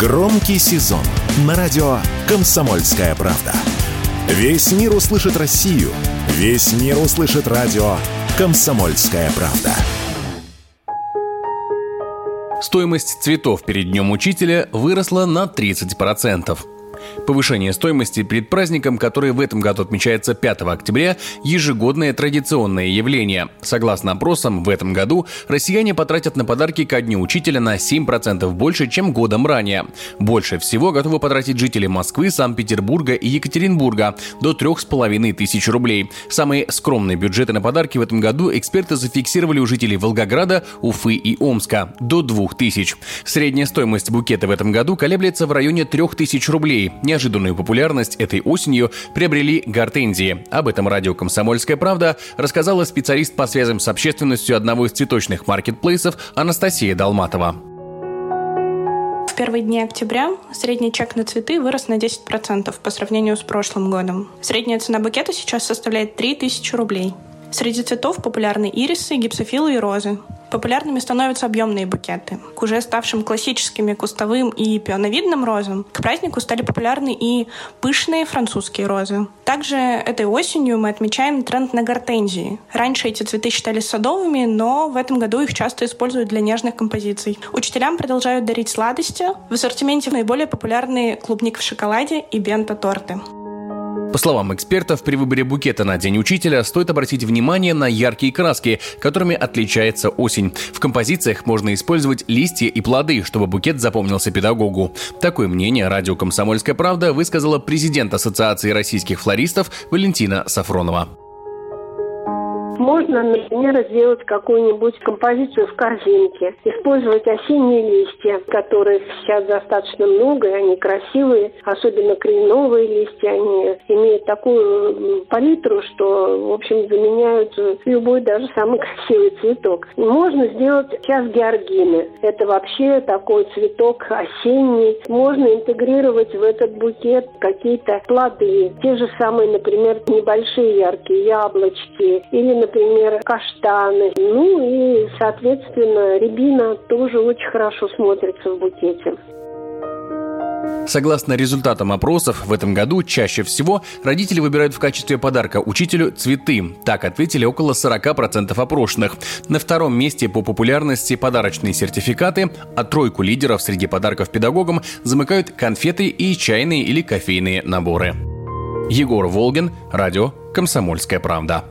Громкий сезон на радио «Комсомольская правда». Весь мир услышит Россию. Весь мир услышит радио «Комсомольская правда». Стоимость цветов перед Днем Учителя выросла на 30%. Повышение стоимости перед праздником, который в этом году отмечается 5 октября, ежегодное традиционное явление. Согласно опросам, в этом году россияне потратят на подарки ко Дню Учителя на 7% больше, чем годом ранее. Больше всего готовы потратить жители Москвы, Санкт-Петербурга и Екатеринбурга – до 3,5 тысяч рублей. Самые скромные бюджеты на подарки в этом году эксперты зафиксировали у жителей Волгограда, Уфы и Омска – до 2 тысяч. Средняя стоимость букета в этом году колеблется в районе 3 тысяч рублей. Неожиданную популярность этой осенью приобрели гортензии. Об этом радио «Комсомольская правда» рассказала специалист по связям с общественностью одного из цветочных маркетплейсов Анастасия Долматова. В первые дни октября средний чек на цветы вырос на 10% по сравнению с прошлым годом. Средняя цена букета сейчас составляет 3000 рублей. Среди цветов популярны ирисы, гипсофилы и розы. Популярными становятся объемные букеты. К уже ставшим классическими кустовым и пионовидным розам к празднику стали популярны и пышные французские розы. Также этой осенью мы отмечаем тренд на гортензии. Раньше эти цветы считались садовыми, но в этом году их часто используют для нежных композиций. Учителям продолжают дарить сладости. В ассортименте наиболее популярны клубник в шоколаде и бента-торты. По словам экспертов, при выборе букета на День учителя стоит обратить внимание на яркие краски, которыми отличается осень. В композициях можно использовать листья и плоды, чтобы букет запомнился педагогу. Такое мнение радио «Комсомольская правда» высказала президент Ассоциации российских флористов Валентина Сафронова. Можно, например, сделать какую-нибудь композицию в корзинке, использовать осенние листья, которых сейчас достаточно много, и они красивые, особенно кленовые листья, они имеют такую палитру, что, в общем, заменяют любой даже самый красивый цветок. Можно сделать сейчас георгины. Это вообще такой цветок осенний. Можно интегрировать в этот букет какие-то плоды. Те же самые, например, небольшие яркие яблочки или, например, например, каштаны. Ну и, соответственно, рябина тоже очень хорошо смотрится в букете. Согласно результатам опросов, в этом году чаще всего родители выбирают в качестве подарка учителю цветы. Так ответили около 40% опрошенных. На втором месте по популярности подарочные сертификаты, а тройку лидеров среди подарков педагогам замыкают конфеты и чайные или кофейные наборы. Егор Волгин, радио «Комсомольская правда».